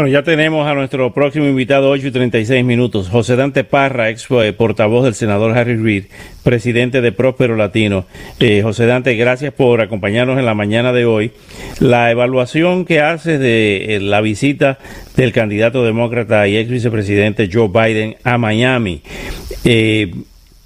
Bueno, ya tenemos a nuestro próximo invitado, 8 y 36 minutos, José Dante Parra, ex eh, portavoz del senador Harry Reid, presidente de Próspero Latino. Eh, José Dante, gracias por acompañarnos en la mañana de hoy. La evaluación que hace de eh, la visita del candidato demócrata y ex vicepresidente Joe Biden a Miami,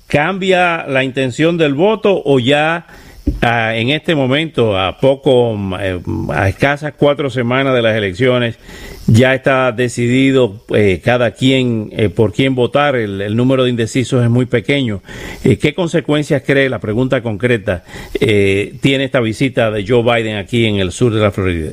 ¿cambia la intención del voto o ya en este momento, a poco, eh, a escasas cuatro semanas de las elecciones, ya está decidido eh, cada quien eh, por quién votar. El, número de indecisos es muy pequeño. ¿Qué consecuencias cree, la pregunta concreta, tiene esta visita de Joe Biden aquí en el sur de la Florida?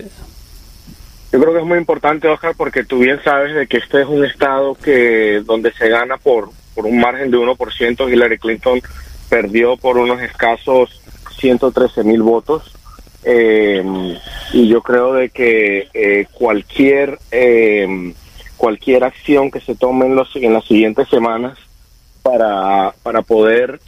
Yo creo que es muy importante, Oscar, porque tú bien sabes de que este es un estado que donde se gana por, por un margen de 1%. Hillary Clinton perdió por unos escasos 113 mil votos. Eh, y yo creo de que eh, cualquier eh, cualquier acción que se tome en, los, en las siguientes semanas para, para poder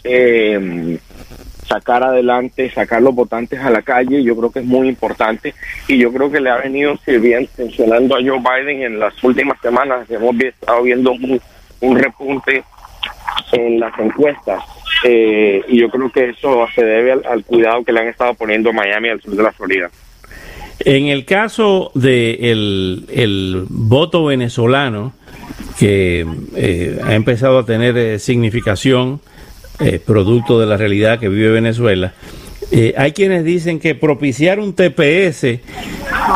sacar adelante, sacar los votantes a la calle, yo creo que es muy importante y yo creo que le ha venido sirviendo, funcionando a Joe Biden en las últimas semanas. Hemos estado viendo un repunte en las encuestas eh, y yo creo que eso se debe al, cuidado que le han estado poniendo Miami al sur de la Florida. En el caso de el, voto venezolano, que eh, ha empezado a tener eh, significación, producto de la realidad que vive Venezuela, eh, hay quienes dicen que propiciar un TPS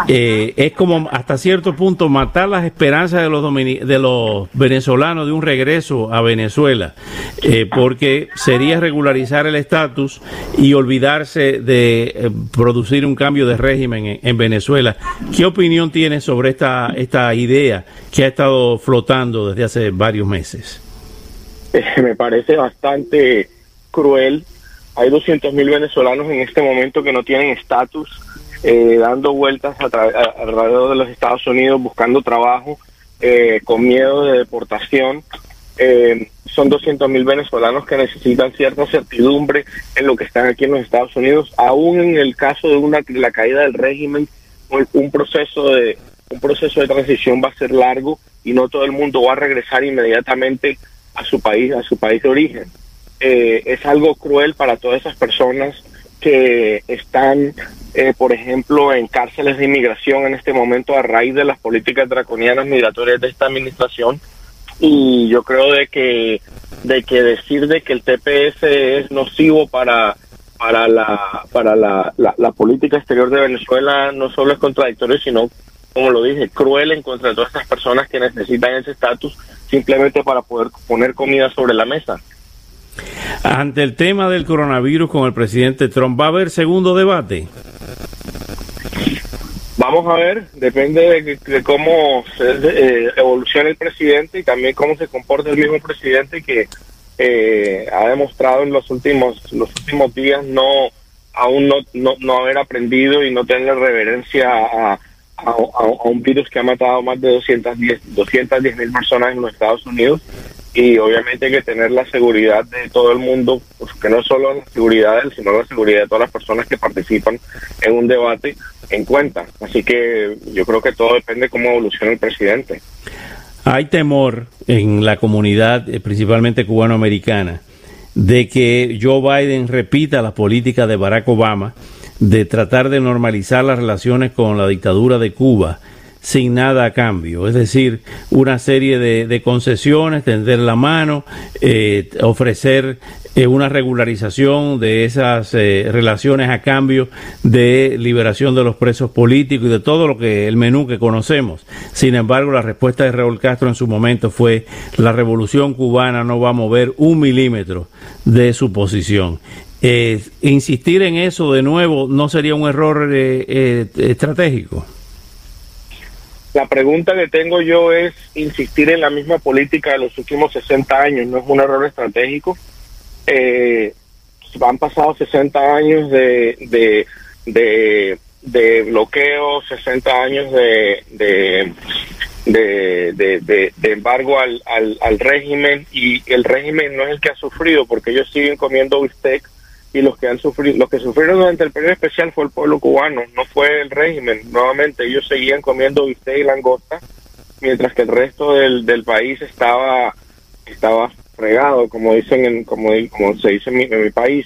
eh, es como hasta cierto punto matar las esperanzas de los, de los venezolanos de un regreso a Venezuela, eh, porque sería regularizar el estatus y olvidarse de producir un cambio de régimen en, Venezuela. ¿Qué opinión tiene sobre esta, esta idea que ha estado flotando desde hace varios meses? Me parece bastante cruel hay 200.000 mil venezolanos en este momento que no tienen estatus, eh, dando vueltas alrededor de los Estados Unidos buscando trabajo, eh, con miedo de deportación. Eh, son 200.000 mil venezolanos que necesitan cierta certidumbre en lo que están aquí en los Estados Unidos. Aún en el caso de una la caída del régimen, un proceso de un proceso de transición va a ser largo y no todo el mundo va a regresar inmediatamente a su país, a su país de origen. Eh, es algo cruel para todas esas personas que están, eh, por ejemplo, en cárceles de inmigración en este momento a raíz de las políticas draconianas migratorias de esta administración. Y yo creo de que, de que decir de que el TPS es nocivo para para la para la, la, política exterior de Venezuela no solo es contradictorio, sino, como lo dije, cruel en contra de todas estas personas que necesitan ese estatus simplemente para poder poner comida sobre la mesa. Ante el tema del coronavirus con el presidente Trump, ¿va a haber segundo debate? Vamos a ver, depende de, cómo se, eh, evolucione el presidente y también cómo se comporta el mismo presidente que eh, ha demostrado en los últimos los últimos días no aún no, no, haber aprendido y no tener reverencia a, un virus que ha matado más de 210 210 mil personas en los Estados Unidos y obviamente hay que tener la seguridad de todo el mundo, pues que no solo la seguridad de él, sino la seguridad de todas las personas que participan en un debate en cuenta. Así que yo creo que todo depende de cómo evoluciona el presidente. Hay temor en la comunidad, eh, principalmente cubanoamericana, de que Joe Biden repita la política de Barack Obama de tratar de normalizar las relaciones con la dictadura de Cuba sin nada a cambio, es decir, una serie de, concesiones, tender la mano, eh, ofrecer eh, una regularización de esas eh, relaciones a cambio de liberación de los presos políticos y de todo lo que el menú que conocemos. Sin embargo, la respuesta de Raúl Castro en su momento fue la revolución cubana no va a mover un milímetro de su posición. insistir en eso de nuevo no sería un error estratégico. La pregunta que tengo yo es insistir en la misma política de los últimos 60 años, no es un error estratégico. Eh, han pasado 60 años de, de, de, bloqueo, 60 años de, de, de, de, embargo al, al, al, régimen y el régimen no es el que ha sufrido porque ellos siguen comiendo bistec y los que han sufrido, los que sufrieron durante el periodo especial fue el pueblo cubano, no fue el régimen. Nuevamente ellos seguían comiendo bistec y langosta mientras que el resto del, del país estaba estaba fregado, como dicen en, como, como se dice en mi, en mi país.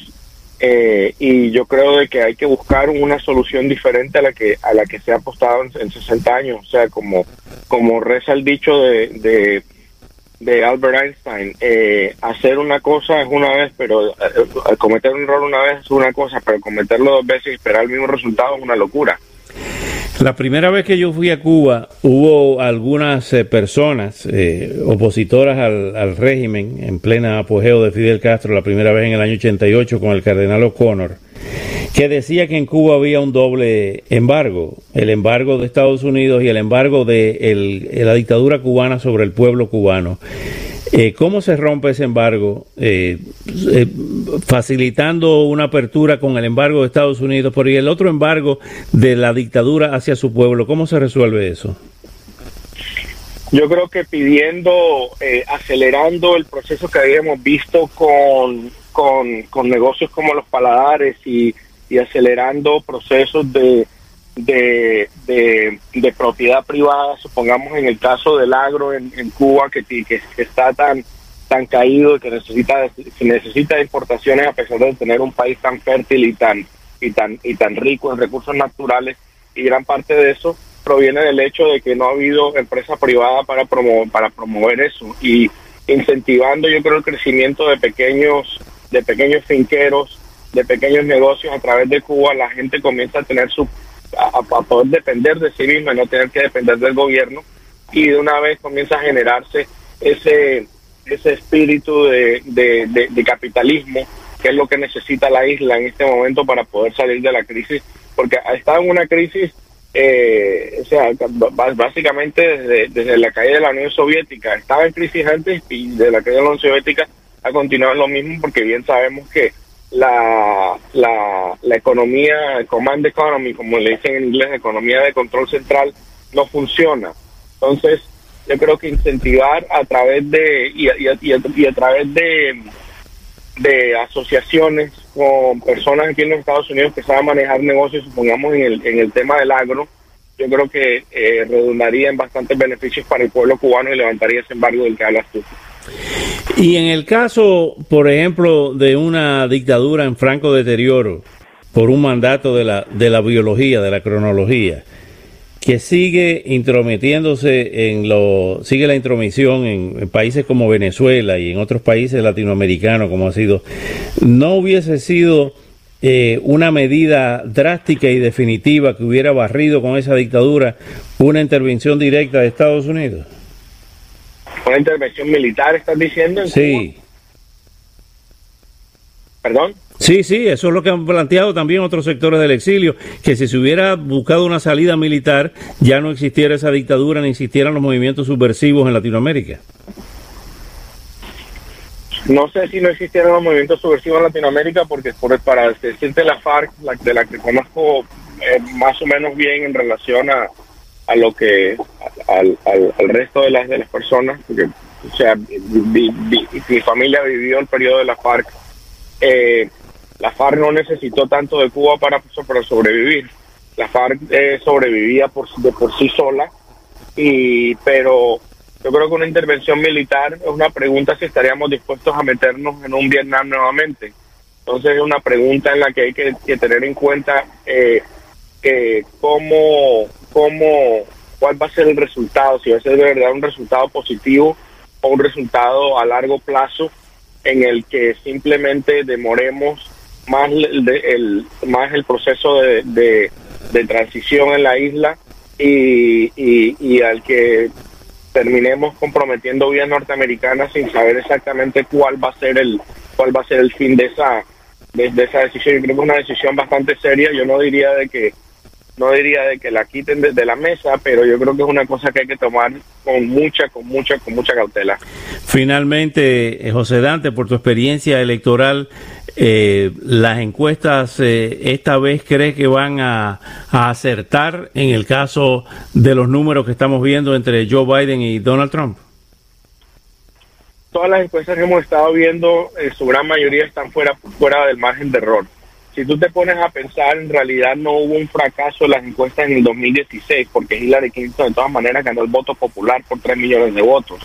Eh, y yo creo de que hay que buscar una solución diferente a la que a la que se ha apostado en, 60 años o sea como como reza el dicho de, Albert Einstein eh, hacer una cosa es una vez pero eh, cometer un error una vez es una cosa pero cometerlo dos veces y esperar el mismo resultado es una locura. La primera vez que yo fui a Cuba hubo algunas eh, personas eh, opositoras al, régimen en plena apogeo de Fidel Castro, la primera vez en el año 88 con el cardenal O'Connor, que decía que en Cuba había un doble embargo, el embargo de Estados Unidos y el embargo de la dictadura cubana sobre el pueblo cubano. Eh, ¿Cómo se rompe ese embargo? Eh, eh, facilitando una apertura con el embargo de Estados Unidos, por y el otro embargo de la dictadura hacia su pueblo. ¿Cómo se resuelve eso? Yo creo que pidiendo, acelerando el proceso que habíamos visto con, con, negocios como los paladares y acelerando procesos de de, de, propiedad privada, supongamos en el caso del agro en, Cuba, que, que, está tan tan caído y que necesita que necesita importaciones a pesar de tener un país tan fértil y tan y tan y tan rico en recursos naturales y gran parte de eso proviene del hecho de que no ha habido empresa privada para promover para promover eso. Y incentivando yo creo el crecimiento de pequeños de pequeños finqueros de pequeños negocios a través de Cuba la gente comienza a tener su a, poder depender de sí misma no tener que depender del gobierno y de una vez comienza a generarse ese ese espíritu de, de, capitalismo que es lo que necesita la isla en este momento para poder salir de la crisis porque estado en una crisis eh, o sea básicamente desde, desde la caída de la Unión Soviética estaba en crisis antes y desde la caída de la Unión Soviética ha continuado lo mismo porque bien sabemos que la, la, la economía, command economy, como le dicen en inglés, economía de control central, no funciona. Entonces, yo creo que incentivar a través de, y, y, a, través de, de asociaciones con personas aquí en los Estados Unidos que saben manejar negocios, supongamos en el, en el tema del agro, yo creo que eh, redundaría en bastantes beneficios para el pueblo cubano y levantaría ese embargo del que hablas tú. Y en el caso, por ejemplo, de una dictadura en franco deterioro por un mandato de la, de la biología, de la cronología, que sigue intrometiéndose en lo, sigue la intromisión en, países como Venezuela y en otros países latinoamericanos como ha sido, no hubiese sido eh, una medida drástica y definitiva que hubiera barrido con esa dictadura una intervención directa de Estados Unidos una intervención militar, estás diciendo. sí. ¿Perdón? Sí, sí, eso es lo que han planteado también otros sectores del exilio, que si se hubiera buscado una salida militar, ya no existiera esa dictadura ni existieran los movimientos subversivos en Latinoamérica. No sé si no existieran los movimientos subversivos en Latinoamérica, porque por, para decirte la FARC, la, de la que conozco eh, más o menos bien en relación a, a lo que al, al, resto de las de las personas porque o sea mi familia vivió el periodo de la FARC eh, la FARC no necesitó tanto de Cuba para, para sobrevivir. La FARC eh, sobrevivía por de por sí sola y pero yo creo que una intervención militar es una pregunta si estaríamos dispuestos a meternos en un Vietnam nuevamente. Entonces es una pregunta en la que hay que, tener en cuenta eh, que cómo cómo, cuál va a ser el resultado, si va a ser de verdad un resultado positivo o un resultado a largo plazo en el que simplemente demoremos más el, más el proceso de, de, transición en la isla y, y, al que terminemos comprometiendo vías norteamericanas sin saber exactamente cuál va a ser el cuál va a ser el fin de esa de, de esa decisión. Yo creo que es una decisión bastante seria. Yo no diría de que no diría de que la quiten desde la mesa, pero yo creo que es una cosa que hay que tomar con mucha, con mucha, con mucha cautela. Finalmente, eh, José Dante, por tu experiencia electoral, eh, las encuestas eh, esta vez cree que van a, acertar en el caso de los números que estamos viendo entre Joe Biden y Donald Trump. Todas las encuestas que hemos estado viendo, en su gran mayoría están fuera, fuera del margen de error. Si tú te pones a pensar, en realidad no hubo un fracaso en las encuestas en el 2016, porque Hillary Clinton de todas maneras ganó el voto popular por 3 millones de votos.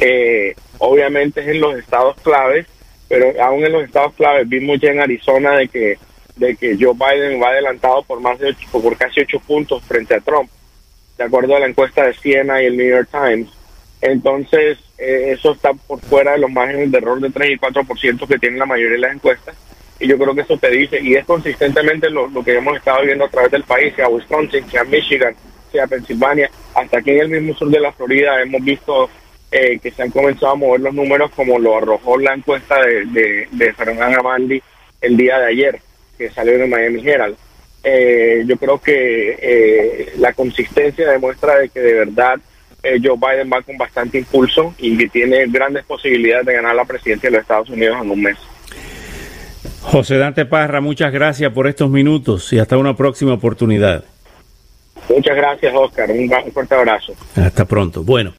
Eh, obviamente es en los estados claves, pero aún en los estados claves vimos ya en Arizona de que de que Joe Biden va adelantado por más de ocho, por casi ocho puntos frente a Trump, de acuerdo a la encuesta de Siena y el New York Times. Entonces, eh, eso está por fuera de los márgenes de error de 3 y 4% que tienen la mayoría de las encuestas. Y yo creo que eso te dice, y es consistentemente lo, lo que hemos estado viendo a través del país, sea Wisconsin, sea Michigan, sea Pensilvania, hasta aquí en el mismo sur de la Florida hemos visto eh, que se han comenzado a mover los números como lo arrojó la encuesta de, de, de Fernán el día de ayer, que salió en el Miami Herald. Eh, yo creo que eh, la consistencia demuestra de que de verdad Joe Biden va con bastante impulso y que tiene grandes posibilidades de ganar la presidencia de los Estados Unidos en un mes. José Dante Parra, muchas gracias por estos minutos y hasta una próxima oportunidad. Muchas gracias, Oscar. Un fuerte abrazo. Hasta pronto. Bueno.